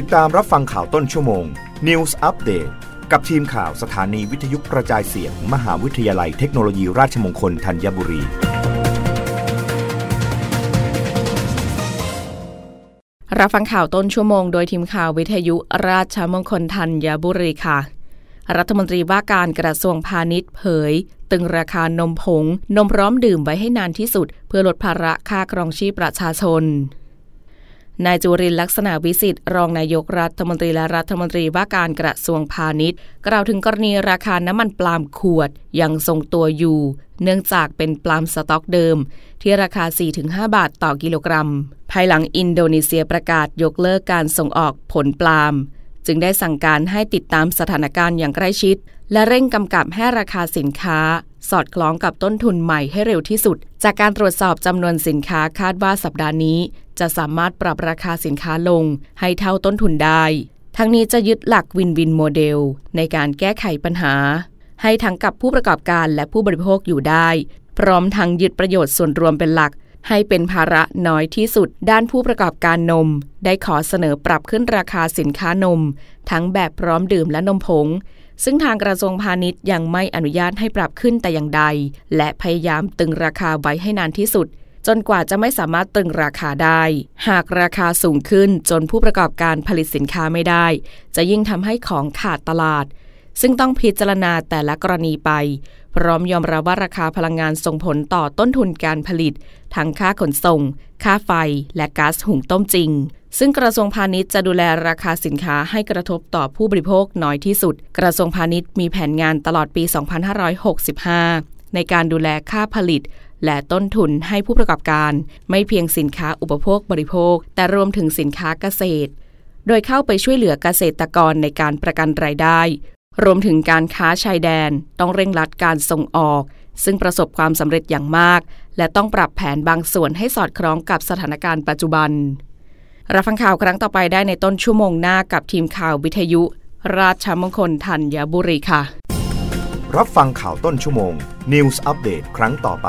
ติดตามรับฟังข่าวต้นชั่วโมง News Update กับทีมข่าวสถานีวิทยุกระจายเสียง มหาวิทยาลัยเทคโนโลยีราชมงคลธัญบุรี รับฟังข่าวต้นชั่วโมงโดยทีมข่าววิทยุราชมงคลธัญบุรีค่ะ รัฐมนตรีว่าการกระทรวงพาณิชย์เผย ตึงราคานมผง นมพร้อมดื่มไว้ให้นานที่สุด เพื่อลดภาระค่าครองชีพประชาชน นายจุรินลักษณะวิสิทธิ์รองนายกรัฐมนตรีและรัฐมนตรีว่าการกระทรวงพาณิชย์ กล่าวถึงกรณีราคาน้ำมันปาล์มขวดยังทรงตัวอยู่ เนื่องจากเป็นปาล์มสต็อกเดิม ที่ราคา 4-5 บาทต่อกิโลกรัม ภายหลังอินโดนีเซียประกาศยกเลิกการส่งออกผลปาล์มจึงได้สั่งการให้ติดตามสถานการณ์อย่างใกล้ชิด และเร่งกำกับให้ราคาสินค้า สอดคล้องกับต้นทุนใหม่ให้เร็วที่สุด จากการตรวจสอบจำนวนสินค้าคาดว่าสัปดาห์นี้ จะสามารถปรับราคาสินค้าลงให้เท่าต้นทุนได้ ทั้งนี้จะยึดหลัก win-win model ในการแก้ไขปัญหา ให้ทั้งกับผู้ประกอบการและผู้บริโภคอยู่ได้ พร้อมทั้งยึดประโยชน์ส่วนรวมเป็นหลัก ให้เป็นภาระน้อยที่สุด ด้านผู้ประกอบการนม ได้ขอเสนอปรับขึ้นราคาสินค้านม ทั้งแบบพร้อมดื่มและนมผงซึ่งทางกระทรวงพาณิชย์ยังไม่อนุญาตให้ปรับขึ้นแต่อย่างใด และพยายามตึงราคาไว้ให้นานที่สุด จนกว่าจะไม่สามารถตึงราคาได้ หากราคาสูงขึ้นจนผู้ประกอบการผลิตสินค้าไม่ได้ จะยิ่งทำให้ของขาดตลาด ซึ่งต้องพิจารณาแต่ละกรณีไป พร้อมยอมรับว่าราคาพลังงานส่งผลต่อต้นทุนการผลิต ทั้งค่าขนส่ง ค่าไฟ และก๊าซหุงต้มจริง ซึ่งกระทรวงพาณิชย์จะดูแลราคาสินค้าให้กระทบต่อผู้บริโภคน้อยที่สุด กระทรวงพาณิชย์มีแผนงานตลอดปี 2565ในการดูแลค่าผลิต และต้นทุนให้ผู้ประกอบการ ไม่เพียงสินค้าอุปโภคบริโภค แต่รวมถึงสินค้าเกษตร โดยเข้าไปช่วยเหลือเกษตรกรในการประกันรายได้ รวมถึงการค้าชายแดน ต้องเร่งรัดการส่งออก ซึ่งประสบความสำเร็จอย่างมาก และต้องปรับแผนบางส่วนให้สอดคล้องกับสถานการณ์ปัจจุบัน รับฟังข่าวครั้งต่อไปได้ในต้นชั่วโมงหน้ากับทีมข่าววิทยุ ราชมงคลธัญบุรีค่ะรับฟังข่าวต้นชั่วโมง News อัปเดตครั้งต่อไป